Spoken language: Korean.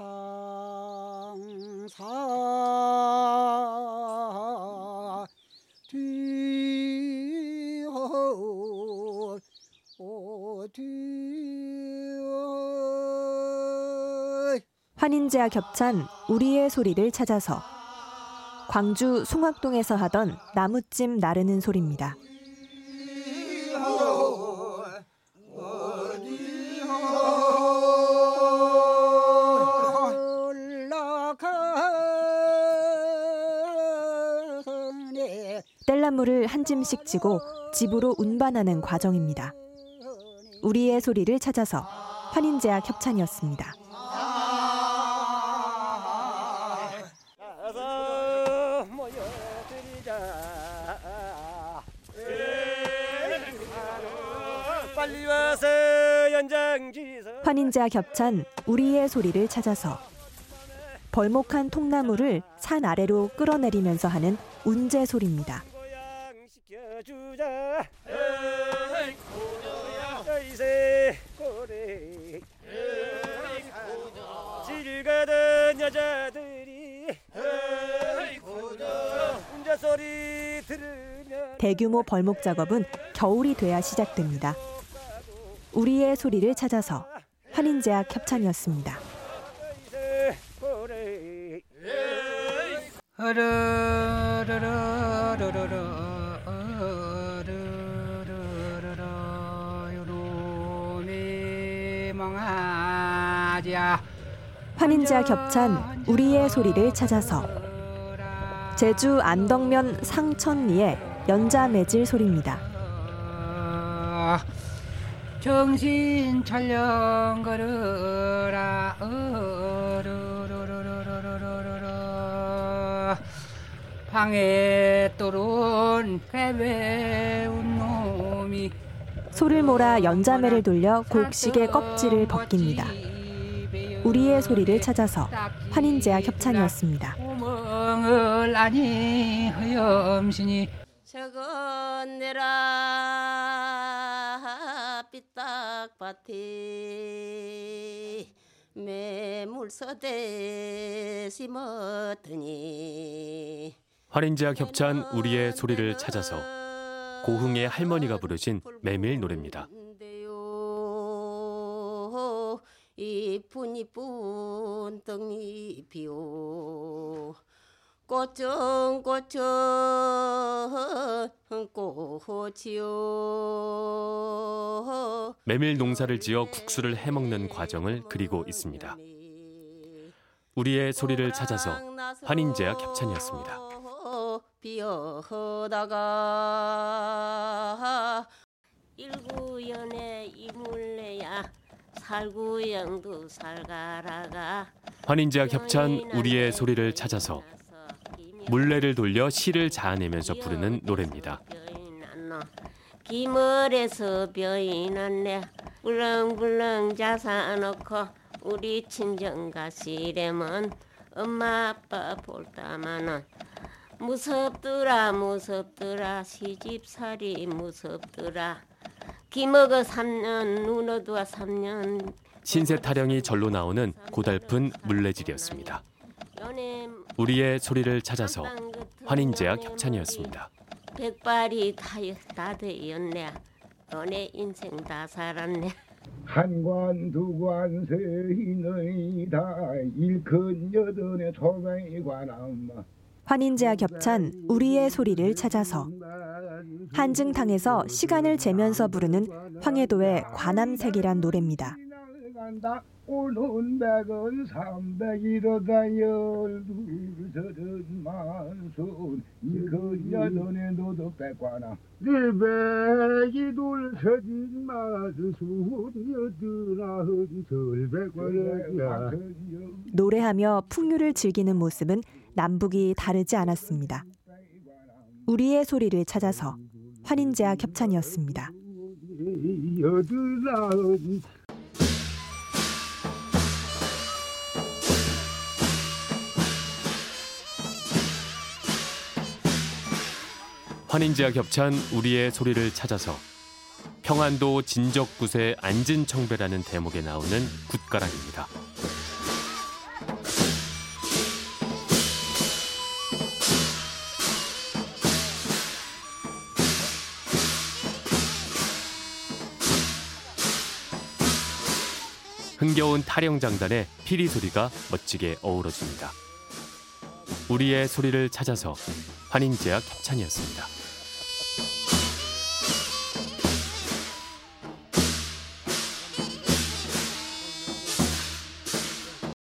상사 환인제와 겹찬 우리의 소리를 찾아서 광주 송악동에서 하던 나무찜 나르는 소리입니다. 뗄나무를 한 짐씩 지고 집으로 운반하는 과정입니다. 우리의 소리를 찾아서 환인제와 협찬이었습니다. 환인제와 겹찬 우리의 소리를 찾아서 벌목한 통나무를 산 아래로 끌어내리면서 하는 운제 소리입니다. 고양시켜주자 이세 고래 질 가던 여자들이 운자 소리 들으면 대규모 벌목 작업은 겨울이 돼야 시작됩니다. 우리의 소리를 찾아서 환인제와 협찬이었습니다. 고래 환인자 겹찬 우리의 소리를 찾아서 제주 안덕면 상천리의 연자 매질 소리입니다. 정신 촬영 걸으라. 방에 또론 배배운 놈이 소를 몰아 연자매를 돌려 곡식의 껍질을 벗깁니다. 우리의 소리를 찾아서 환인제와 협찬이었습니다. 구멍을 아니 허염신이 저건 내라 삐딱밭에 매물서대 심었더니 활인제와 겹찬 우리의 소리를 찾아서 고흥의 할머니가 부르신 메밀 노래입니다. 이쁜 이쁜 떡잎이요 꽃은 꽃은 꽃이요 메밀 농사를 지어 국수를 해먹는 과정을 그리고 있습니다. 우리의 소리를 찾아서 환인제와 겹찬이었습니다. 비어다가 일구연에 살구영도 살가라가 환인제와 겹찬 우리의 소리를 찾아서 물레를 돌려 시를 자아내면서 부르는 노래입니다. 기머에서 벼이 났네. 굴렁굴렁 자사놓고 우리 친정 가시려면 엄마 아빠 볼다마는 무섭더라 무섭더라 시집살이 무섭더라 기먹어 3년 눈어두어 3년 신세 타령이 절로 나오는 고달픈 물레질이었습니다. 우리의 소리를 찾아서 환인제와 협찬이었습니다. 백발이 다, 다 되었네 너네 인생 다 살았네 한관 두관 세인의 다 일큰 여든의 초뱅이 관함 환인제와 겹찬 우리의 소리를 찾아서 한증탕에서 시간을 재면서 부르는 황해도의 관암색이란 노래입니다. 노래하며 풍류를 즐기는 모습은 남북이 다르지 않았습니다. 우리의 소리를 찾아서 환인제와 겹찬이었습니다. 여든아흔 환인제와 겹찬 우리의 소리를 찾아서 평안도 진적굿의 안진청배라는 대목에 나오는 굿가락입니다. 흥겨운 타령 장단의 피리 소리가 멋지게 어우러집니다. 우리의 소리를 찾아서 환인제약 협찬이었습니다.